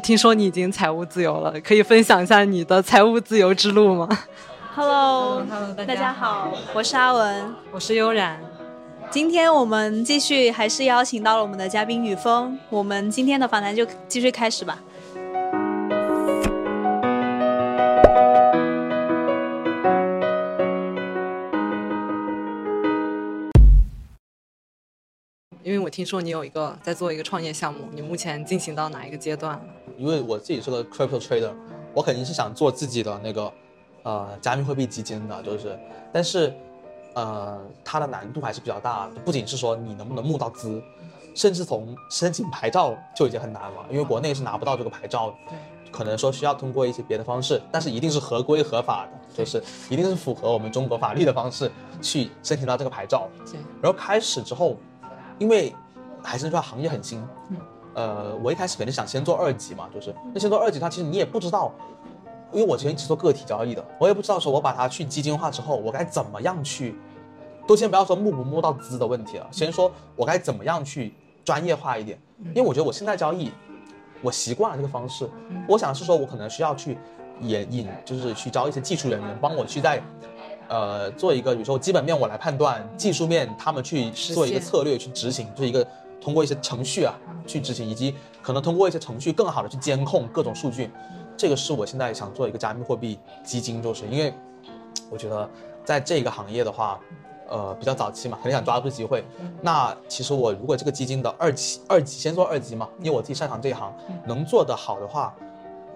听说你已经财务自由了，可以分享一下你的财务自由之路吗？Hello，Hello，大家好，我是阿文，我是悠然。今天我们继续还是邀请到了我们的嘉宾雨峰，我们今天的访谈就继续开始吧。因为我听说你有一个在做一个创业项目，你目前进行到哪一个阶段了？因为我自己是个 crypto trader，我肯定是想做自己的那个，呃，加密货币基金的，就是，但是，呃，它的难度还是比较大的，不仅是说你能不能募到资，甚至从申请牌照就已经很难了，因为国内是拿不到这个牌照的，对，可能说需要通过一些别的方式，但是一定是合规合法的，就是一定是符合我们中国法律的方式去申请到这个牌照，对，然后开始之后。因为还是那句话，行业很新，呃，我一开始肯定想先做二级嘛，就是那先做二级，它其实你也不知道，因为我之前只做个体交易的，我也不知道说我把它去基金化之后，我该怎么样去，都先不要说募不募到资的问题了，先说我该怎么样去专业化一点，因为我觉得我现在交易，我习惯了这个方式，我想是说我可能需要去也引，就是去招一些技术人员帮我去在。呃，做一个，比如说基本面我来判断，技术面他们去做一个策略去执行，就是一个通过一些程序啊去执行，以及可能通过一些程序更好的去监控各种数据，这个是我现在想做一个加密货币基金，就是因为我觉得在这个行业的话，呃，比较早期嘛，肯定想抓住机会。那其实我如果这个基金的二期二级先做二级嘛，因为我自己擅长这一行，能做得好的话，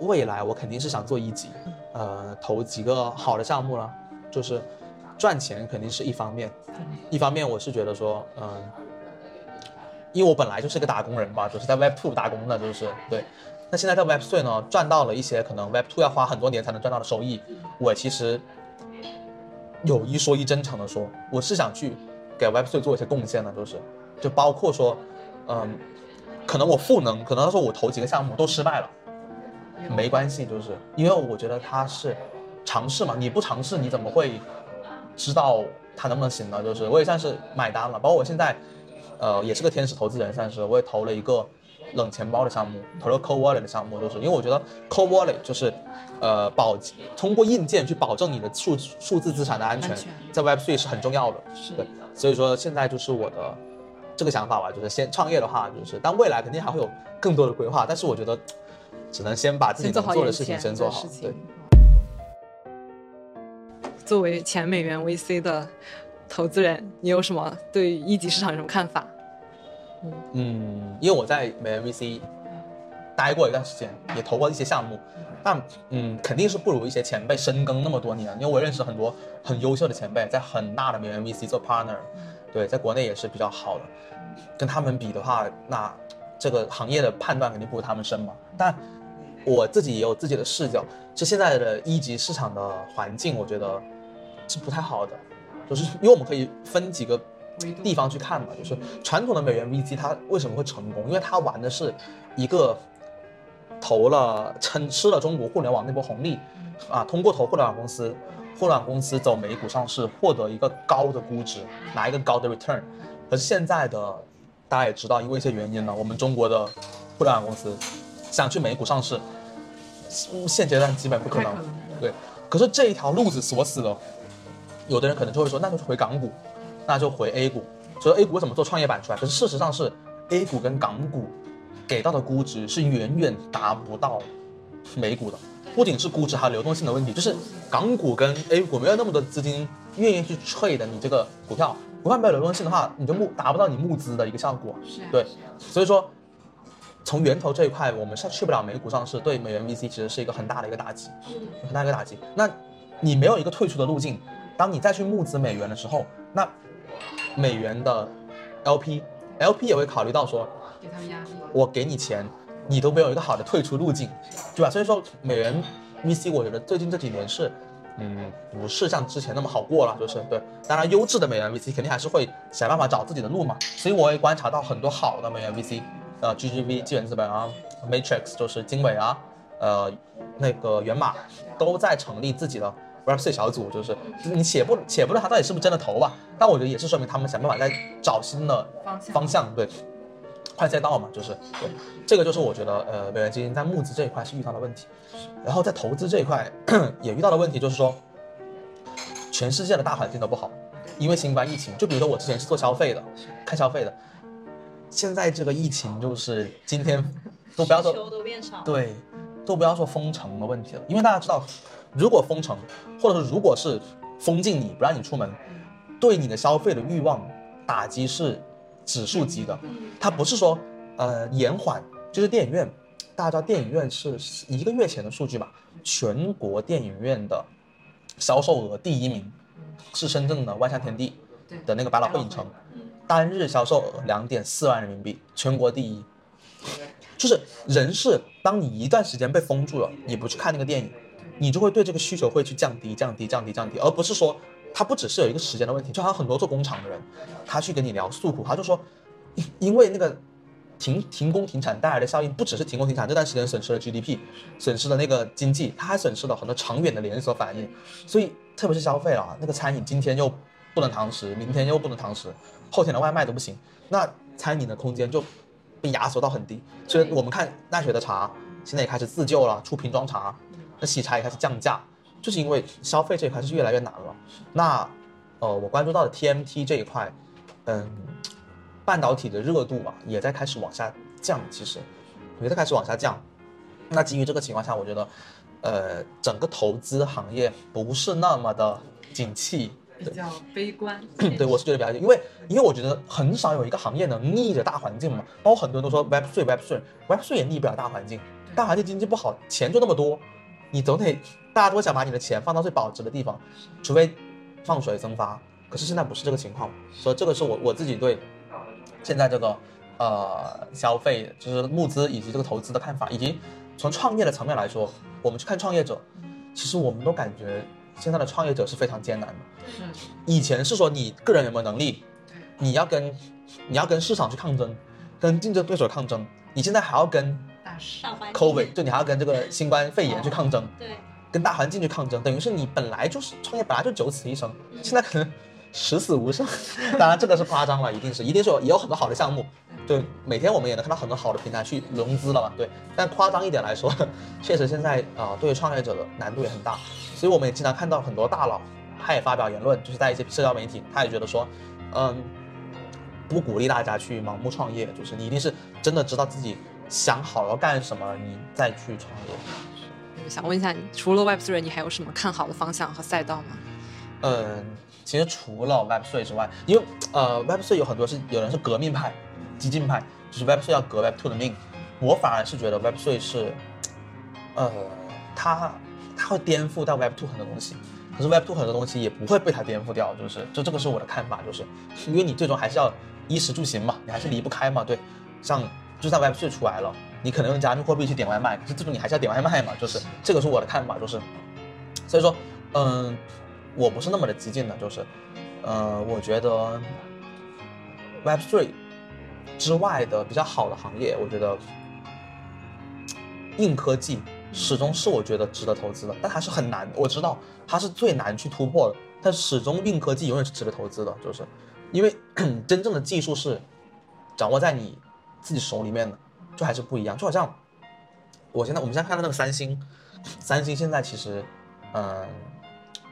未来我肯定是想做一级，呃，投几个好的项目了。就是赚钱肯定是一方面，一方面我是觉得说，嗯，因为我本来就是个打工人吧，就是在 Web Two 打工的，就是对。那现在在 Web Three 呢，赚到了一些可能 Web Two 要花很多年才能赚到的收益。我其实有一说一，真诚的说，我是想去给 Web Three 做一些贡献的，就是就包括说，嗯，可能我赋能，可能说我投几个项目都失败了，没关系，就是因为我觉得它是。尝试嘛，你不尝试你怎么会知道它能不能行呢？就是我也算是买单了，包括我现在，呃，也是个天使投资人，算是我也投了一个冷钱包的项目，投了 Cold Wallet 的项目，就是因为我觉得 Cold Wallet 就是，呃，保通过硬件去保证你的数数字资产的安全，在 Web3 是很重要的，是。对，所以说现在就是我的这个想法吧，就是先创业的话，就是但未来肯定还会有更多的规划，但是我觉得只能先把自己能做的事情先做好，对。作为前美元 VC 的投资人，你有什么对一级市场有什么看法？嗯，因为我在美元 VC 待过一段时间，也投过一些项目，但嗯，肯定是不如一些前辈深耕那么多年。因为我认识很多很优秀的前辈，在很大的美元 VC 做 partner，对，在国内也是比较好的。跟他们比的话，那这个行业的判断肯定不如他们深嘛。但我自己也有自己的视角，是现在的一级市场的环境，我觉得。是不太好的，就是因为我们可以分几个地方去看嘛，就是传统的美元 VC 它为什么会成功？因为它玩的是一个投了撑吃了中国互联网那波红利，啊，通过投互联网公司，互联网公司走美股上市，获得一个高的估值，拿一个高的 return。可是现在的大家也知道，因为一些原因呢，我们中国的互联网公司想去美股上市，现阶段基本不可能。对，可是这一条路子锁死了。有的人可能就会说，那就是回港股，那就回 A 股。所以 A 股为什么做创业板出来？可是事实上是 A 股跟港股给到的估值是远远达不到美股的。不仅是估值，还有流动性的问题，就是港股跟 A 股没有那么多资金愿意去 trade 你这个股票，股票没有流动性的话，你就募达不到你募资的一个效果。对，所以说从源头这一块，我们是去不了美股上市，对美元 VC 其实是一个很大的一个打击，很大一个打击。那你没有一个退出的路径。当你再去募资美元的时候，那美元的 LP，LP 也会考虑到说，给他们压力，我给你钱，你都没有一个好的退出路径，对吧？所以说美元 VC，我觉得最近这几年是，嗯，不是像之前那么好过了，就是对。当然，优质的美元 VC 肯定还是会想办法找自己的路嘛。所以我也观察到很多好的美元 VC，呃，GGV 纪元资本啊，Matrix 就是经纬啊，呃，那个源码都在成立自己的。Web3 小组就是你且不且不论他到底是不是真的投吧，但我觉得也是说明他们想办法在找新的方向，对。换赛道嘛，就是对，这个就是我觉得呃，美元基金在募资这一块是遇到的问题，然后在投资这一块也遇到的问题，就是说，全世界的大环境都不好，因为新冠疫情。就比如说我之前是做消费的，看消费的，现在这个疫情就是今天都不要说，都变少，对，都不要说封城的问题了，因为大家知道，如果封城，或者是如果是封禁你不让你出门，对你的消费的欲望打击是。指数级的，它不是说，呃，延缓，就是电影院，大家知道电影院是一个月前的数据吧？全国电影院的销售额第一名是深圳的万象天地的那个百老汇影城，单日销售额两点四万人民币，全国第一。就是人是，当你一段时间被封住了，你不去看那个电影，你就会对这个需求会去降低、降低、降低、降低，而不是说。他不只是有一个时间的问题，就好像很多做工厂的人，他去跟你聊诉苦，他就说，因为那个停停工停产带来的效应，不只是停工停产这段时间损失了 GDP，损失了那个经济，他还损失了很多长远的连锁反应。所以特别是消费啊，那个餐饮今天又不能堂食，明天又不能堂食，后天的外卖都不行，那餐饮的空间就被压缩到很低。所以我们看奈雪的茶现在也开始自救了，出瓶装茶，那喜茶也开始降价。就是因为消费这一块是越来越难了，那，呃，我关注到的 TMT 这一块，嗯，半导体的热度嘛，也在开始往下降，其实也在开始往下降。那基于这个情况下，我觉得，呃，整个投资行业不是那么的景气，比较悲观。对，我是觉得比较，因为因为我觉得很少有一个行业能逆着大环境嘛，包括很多人都说 Web 3 Web 3 Web 3也逆不了大环境，大环境经济不好，钱就那么多。你总得，大家都会想把你的钱放到最保值的地方，除非放水增发。可是现在不是这个情况，所以这个是我我自己对现在这个呃消费就是募资以及这个投资的看法，以及从创业的层面来说，我们去看创业者，其实我们都感觉现在的创业者是非常艰难的。以前是说你个人有没有能力，你要跟你要跟市场去抗争，跟竞争对手抗争，你现在还要跟。COVID 就你还要跟这个新冠肺炎去抗争，对，跟大环境去抗争，等于是你本来就是创业，本来就九死一生，现在可能十死无生。当然这个是夸张了，一定是，一定是有也有很多好的项目，对，每天我们也能看到很多好的平台去融资了嘛，对。但夸张一点来说，确实现在啊、呃，对于创业者的难度也很大，所以我们也经常看到很多大佬，他也发表言论，就是在一些社交媒体，他也觉得说，嗯，不鼓励大家去盲目创业，就是你一定是真的知道自己。想好要干什么，你再去创业。我想问一下，你除了 Web3，你还有什么看好的方向和赛道吗？嗯，其实除了 Web3 之外，因为呃 Web3 有很多是有人是革命派、激进派，就是 Web3 要革 Web2 的命。我反而是觉得 Web3 是，呃，它它会颠覆到 Web2 很多东西，可是 Web2 很多东西也不会被它颠覆掉，就是就这个是我的看法，就是因为你最终还是要衣食住行嘛，你还是离不开嘛，对，像。就算 Web3 出来了，你可能用加密货币去点外卖，可是这种你还是要点外卖嘛，就是这个是我的看法，就是，所以说，嗯，我不是那么的激进的，就是，呃，我觉得 Web Three 之外的比较好的行业，我觉得硬科技始终是我觉得值得投资的，但还是很难，我知道它是最难去突破的，但始终硬科技永远是值得投资的，就是因为 真正的技术是掌握在你。自己手里面的就还是不一样，就好像我现在我们现在看到那个三星，三星现在其实，嗯，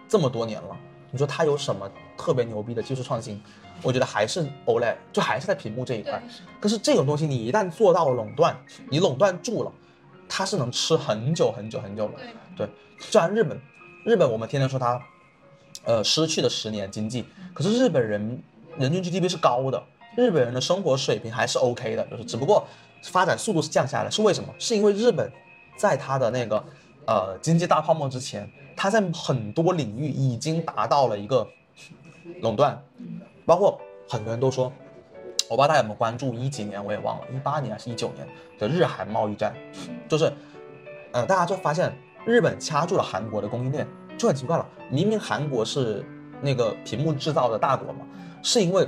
这么多年了，你说它有什么特别牛逼的技术创新？我觉得还是 OLED，就还是在屏幕这一块。可是这种东西你一旦做到了垄断，你垄断住了，它是能吃很久很久很久的。对，就像日本，日本我们天天说它，呃，失去了十年经济，可是日本人人均 GDP 是高的。日本人的生活水平还是 OK 的，就是只不过发展速度是降下来，是为什么？是因为日本在它的那个呃经济大泡沫之前，它在很多领域已经达到了一个垄断，包括很多人都说，我不知道大家有没有关注一几年，我也忘了，一八年还是一九年的日韩贸易战，就是呃大家就发现日本掐住了韩国的供应链，就很奇怪了，明明韩国是那个屏幕制造的大国嘛，是因为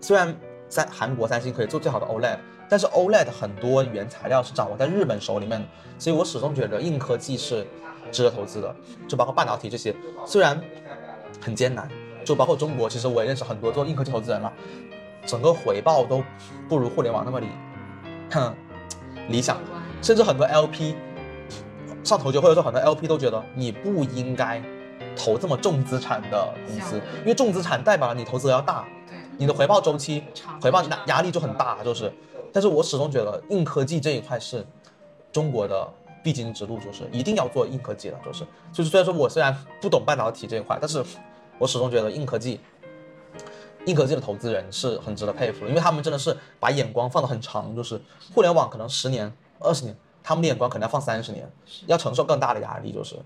虽然。在韩国三星可以做最好的 OLED，但是 OLED 很多原材料是掌握在日本手里面的，所以我始终觉得硬科技是值得投资的，就包括半导体这些，虽然很艰难，就包括中国，其实我也认识很多做硬科技投资人了，整个回报都不如互联网那么理哼 理想，甚至很多 LP 上头角，或者说很多 LP 都觉得你不应该投这么重资产的公司，因为重资产代表了你投资额要大，对，你的回报周期、回报压压力就很大，就是。但是我始终觉得硬科技这一块是中国的必经之路，就是一定要做硬科技的，就是就是虽然说我虽然不懂半导体这一块，但是我始终觉得硬科技。硬科技的投资人是很值得佩服的，因为他们真的是把眼光放得很长，就是互联网可能十年、二十年，他们的眼光可能要放三十年，要承受更大的压力，就是。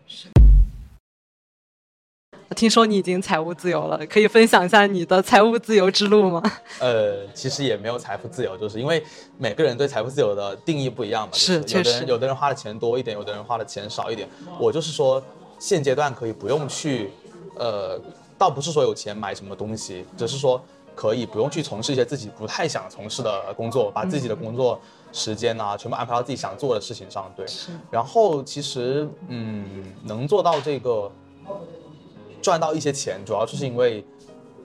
听说你已经财务自由了，可以分享一下你的财务自由之路吗？呃，其实也没有财富自由，就是因为每个人对财富自由的定义不一样嘛。是，就是、有的人有的人花的钱多一点，有的人花的钱少一点。我就是说，现阶段可以不用去，呃。倒不是说有钱买什么东西，只是说可以不用去从事一些自己不太想从事的工作，把自己的工作时间啊全部安排到自己想做的事情上。对，然后其实嗯，能做到这个赚到一些钱，主要就是因为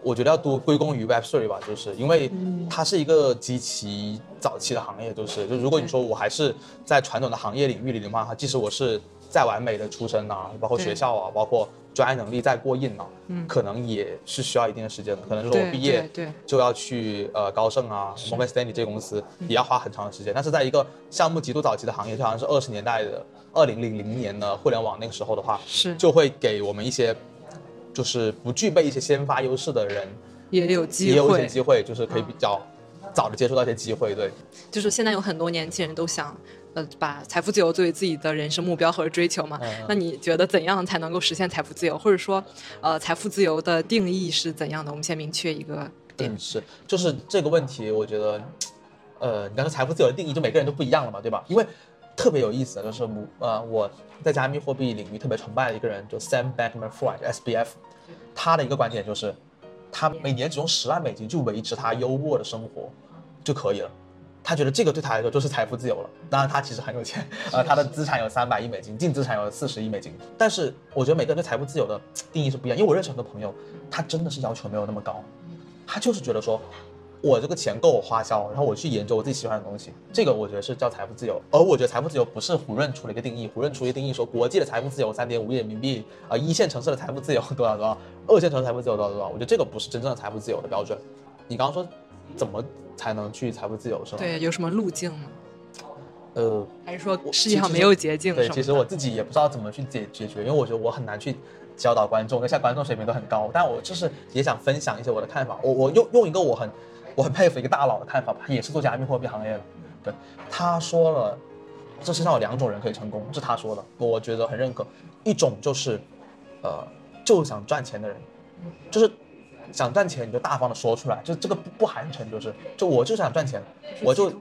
我觉得要多归功于 Web Three 吧，就是因为它是一个极其早期的行业，就是就如果你说我还是在传统的行业领域里的话，即使我是再完美的出身啊，包括学校啊，包括。专业能力再过硬呢，嗯，可能也是需要一定的时间的。可能就是我毕业对就要去呃高盛啊、摩根斯丹利这些公司，也要花很长的时间。但是在一个项目极度早期的行业，就好像是二十年代的二零零零年的互联网那个时候的话，是就会给我们一些就是不具备一些先发优势的人也有机会，也有一些机会，就是可以比较早的接触到一些机会。对，就是现在有很多年轻人都想。呃，把财富自由作为自己的人生目标或者追求嘛？嗯、那你觉得怎样才能够实现财富自由？或者说，呃，财富自由的定义是怎样的？我们先明确一个点。嗯、是，就是这个问题，我觉得，呃，你刚才财富自由的定义，就每个人都不一样了嘛，对吧？因为特别有意思的就是我，呃，我在加密货币领域特别崇拜的一个人，就 Sam Bankman-Fried（SBF），他的一个观点就是，他每年只用十万美金就维持他优渥的生活就可以了。他觉得这个对他来说就是财富自由了。当然，他其实很有钱，呃，他的资产有三百亿美金，净资产有四十亿美金。但是，我觉得每个人对财富自由的定义是不一样。因为我认识很多朋友，他真的是要求没有那么高，他就是觉得说，我这个钱够我花销，然后我去研究我自己喜欢的东西，这个我觉得是叫财富自由。而我觉得财富自由不是胡润出了一个定义，胡润出一个定义说，国际的财富自由三点五亿人民币，啊、呃，一线城市的财富自由多少多少，二线城市财富自由多少多少。我觉得这个不是真正的财富自由的标准。你刚刚说怎么？才能去财富自由是吧？对，有什么路径吗？呃，还是说世界上没有捷径？对，其实我自己也不知道怎么去解解决，因为我觉得我很难去教导观众，那现在观众水平都很高，但我就是也想分享一些我的看法。我我用用一个我很我很佩服一个大佬的看法吧，也是做加密货币行业的，对，他说了，这世界上有两种人可以成功，是他说的，我觉得很认可。一种就是，呃，就想赚钱的人，就是。想赚钱你就大方的说出来，就这个不不寒碜，就是就我就想赚钱，我就对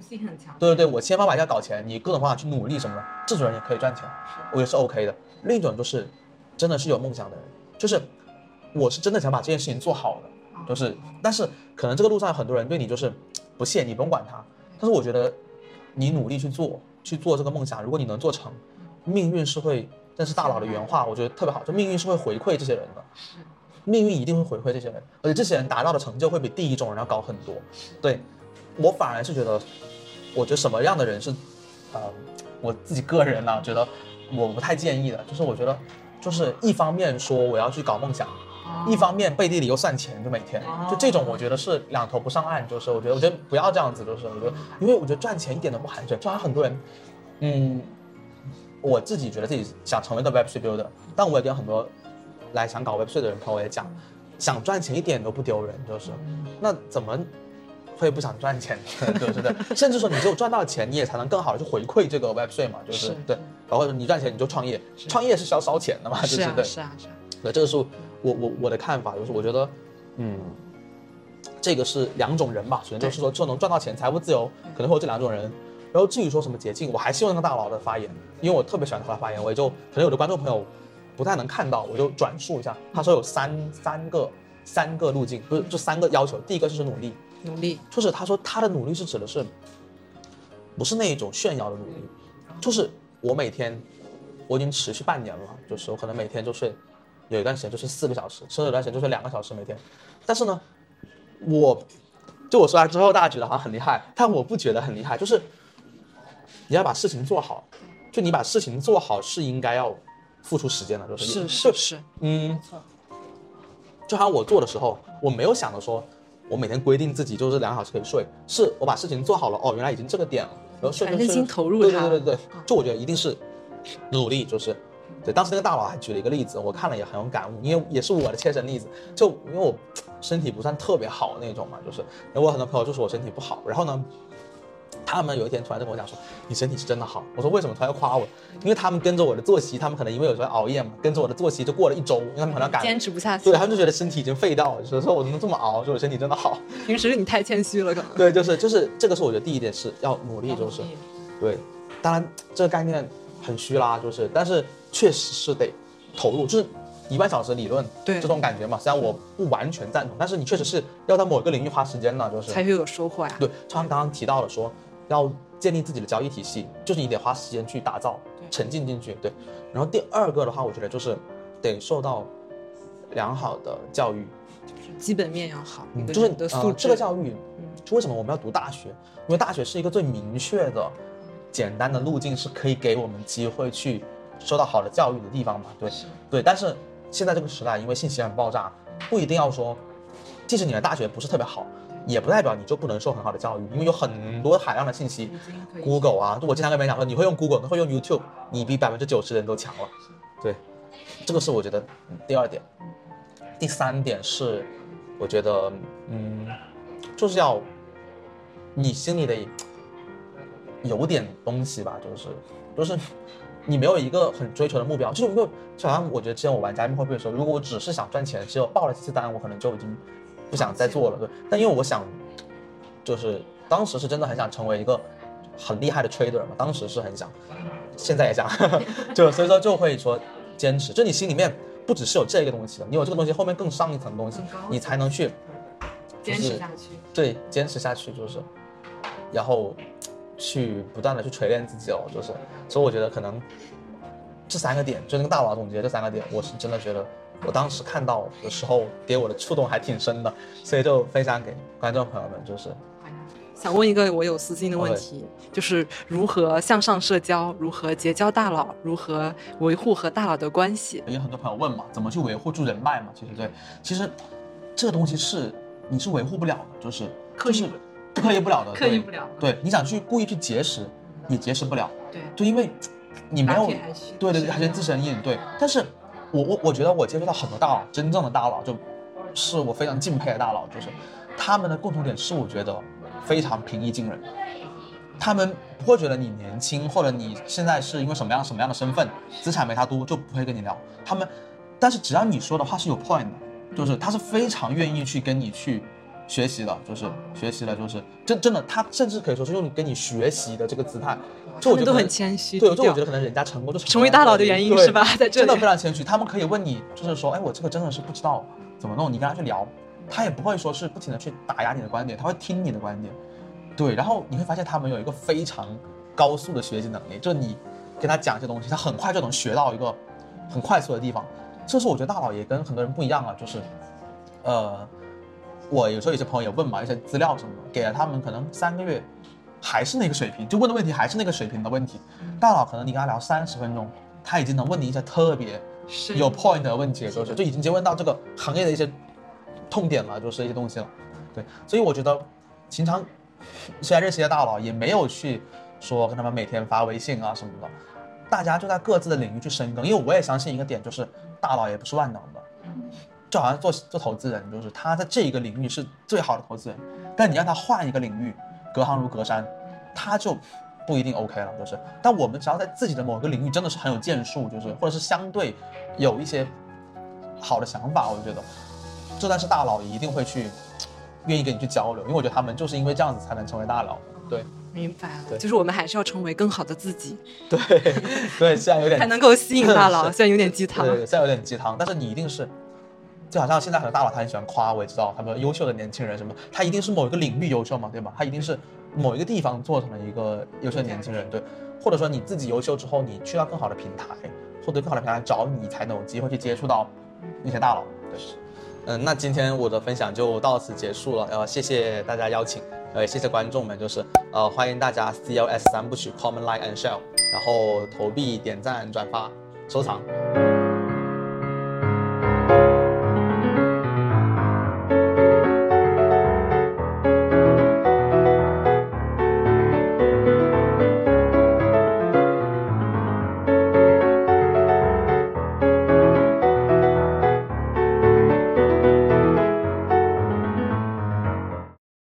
对对，我千方百计搞钱，你各种方法去努力什么的，这种人也可以赚钱，我觉得是 OK 的。另一种就是真的是有梦想的人，就是我是真的想把这件事情做好的，就是但是可能这个路上有很多人对你就是不屑，你不用管他，但是我觉得你努力去做去做这个梦想，如果你能做成，命运是会，这是大佬的原话，我觉得特别好，就命运是会回馈这些人的。命运一定会回馈这些人，而且这些人达到的成就会比第一种人要高很多。对，我反而是觉得，我觉得什么样的人是，呃，我自己个人呢、啊，觉得我不太建议的，就是我觉得，就是一方面说我要去搞梦想，一方面背地里又算钱，就每天，就这种我觉得是两头不上岸，就是我觉得，我觉得不要这样子，就是我觉得，因为我觉得赚钱一点都不寒碜，就好像很多人，嗯，我自己觉得自己想成为一个 Web3 builder，但我也跟很多。来想搞 Web3 的人，朋友也讲，想赚钱一点都不丢人，就是，那怎么会不想赚钱呢？对不对？甚至说你只有赚到钱，你也才能更好的去回馈这个 Web3 嘛，就是，是对。然后你赚钱你就创业，创业是需要烧钱的嘛，就是，是对。是啊，是啊。对，这个是我我我的看法，就是我觉得，嗯，这个是两种人吧，首先就是说就能赚到钱，财务自由可能会有这两种人。然后至于说什么捷径，我还是用那个大佬的发言，因为我特别喜欢他的发言，我也就可能有的观众朋友。不太能看到，我就转述一下。他说有三三个三个路径，不是这三个要求。第一个就是努力，努力就是他说他的努力是指的是，不是那一种炫耀的努力，就是我每天我已经持续半年了，就是我可能每天就睡，有一段时间就是四个小时，甚至有段时间就是两个小时每天。但是呢，我就我说完之后，大家觉得好像很厉害，但我不觉得很厉害，就是你要把事情做好，就你把事情做好是应该要付出时间的，就是是是是，嗯，就好像我做的时候，我没有想着说，我每天规定自己就是两个小时可以睡，是我把事情做好了，哦，原来已经这个点了，然后睡，认真投入它，对对对对，就我觉得一定是努力，就是。对，当时那个大佬还举了一个例子，我看了也很有感悟，因为也是我的切身例子。就因为我身体不算特别好那种嘛，就是，我很多朋友就说我身体不好，然后呢，他们有一天突然就跟我讲说，你身体是真的好。我说为什么突然要夸我？因为他们跟着我的作息，他们可能因为有时候熬夜嘛，跟着我的作息就过了一周，因为他们可能赶坚持不下去，对，他们就觉得身体已经废掉了，就是说我能这么熬，说我身体真的好。平时你太谦虚了，可能。对，就是就是这个是我觉得第一点是要努力，就是，对，当然这个概念很虚啦，就是，但是确实是得。投入就是一万小时理论，对这种感觉嘛。虽然我不完全赞同，但是你确实是要在某一个领域花时间的，就是才会有收获呀。对，就像刚刚提到了说，要建立自己的交易体系，就是你得花时间去打造，沉浸进去。对，然后第二个的话，我觉得就是得受到良好的教育，就是基本面要好，嗯、就是你的素质、呃。这个教育，就为什么我们要读大学？因为大学是一个最明确的、简单的路径，是可以给我们机会去。受到好的教育的地方嘛，对，对，但是现在这个时代，因为信息很爆炸，不一定要说，即使你的大学不是特别好，也不代表你就不能受很好的教育，因为有很多海量的信息，Google 啊，就我经常跟别人讲说，你会用 Google，你会用 YouTube，你比百分之九十的人都强了，对，这个是我觉得第二点，第三点是，我觉得，嗯，就是要你心里得有点东西吧，就是，就是。你没有一个很追求的目标，就是如果就好像我觉得之前我玩加密货币的时候，如果我只是想赚钱，只有报了几次单，我可能就已经不想再做了。对，但因为我想，就是当时是真的很想成为一个很厉害的 trader 嘛，当时是很想，现在也想，就所以说就会说坚持。就你心里面不只是有这个东西的，你有这个东西后面更上一层东西，你才能去坚持下去。对，坚持下去就是，然后。去不断的去锤炼自己哦，就是，所以我觉得可能这三个点，就那个大佬总结这三个点，我是真的觉得，我当时看到的时候给我的触动还挺深的，所以就分享给观众朋友们，就是想问一个我有私心的问题，就是如何向上社交，如何结交大佬，如何维护和大佬的关系？有很多朋友问嘛，怎么去维护住人脉嘛？其实对，其实这个东西是你是维护不了的，就是就是。刻意不了的，刻意不了。对，你想去故意去节食，你节食不了。对，就因为你没有，对对对，还是自身硬。对，但是我我我觉得我接触到很多大佬，真正的大佬，就是我非常敬佩的大佬，就是他们的共同点是我觉得非常平易近人。他们不会觉得你年轻，或者你现在是因为什么样什么样的身份，资产没他多，就不会跟你聊。他们，但是只要你说的话是有 point 的，就是他是非常愿意去跟你去。学习的，就是学习的，就是真真的，他甚至可以说是用跟你学习的这个姿态，就我觉得都很谦虚。对，就我觉得可能人家成功就是，成为大佬的原因是吧？在这里真的非常谦虚，他们可以问你，就是说，哎，我这个真的是不知道怎么弄，你跟他去聊，他也不会说是不停的去打压你的观点，他会听你的观点。对，然后你会发现他们有一个非常高速的学习能力，就是你跟他讲一些东西，他很快就能学到一个很快速的地方。这是我觉得大佬也跟很多人不一样啊，就是，呃。我有时候有些朋友也问嘛，一些资料什么的，给了他们可能三个月，还是那个水平，就问的问题还是那个水平的问题。大佬可能你跟他聊三十分钟，他已经能问你一些特别有 point 的问题，就是就已经接问到这个行业的一些痛点了，就是一些东西了。对，所以我觉得，平常虽然认识一些大佬，也没有去说跟他们每天发微信啊什么的，大家就在各自的领域去深耕。因为我也相信一个点，就是大佬也不是万能的。就好像做做投资人，就是他在这一个领域是最好的投资人，但你让他换一个领域，隔行如隔山，他就不一定 OK 了。就是，但我们只要在自己的某个领域真的是很有建树，就是或者是相对有一些好的想法，我就觉得，就算是大佬也一定会去愿意跟你去交流，因为我觉得他们就是因为这样子才能成为大佬。对，明白了。对，就是我们还是要成为更好的自己。对，对，虽然有点 才能够吸引大佬，虽然有点鸡汤。对，虽然有点鸡汤，但是你一定是。就好像现在很多大佬，他很喜欢夸，我也知道他们优秀的年轻人什么，他一定是某一个领域优秀嘛，对吧？他一定是某一个地方做成了一个优秀的年轻人，对。或者说你自己优秀之后，你去到更好的平台，获得更好的平台找你，才能有机会去接触到那些大佬。对，嗯，那今天我的分享就到此结束了，然后谢谢大家邀请，呃，谢谢观众们，就是呃，欢迎大家 CLS 三部曲 Comment Like and Share，然后投币、点赞、转发、收藏。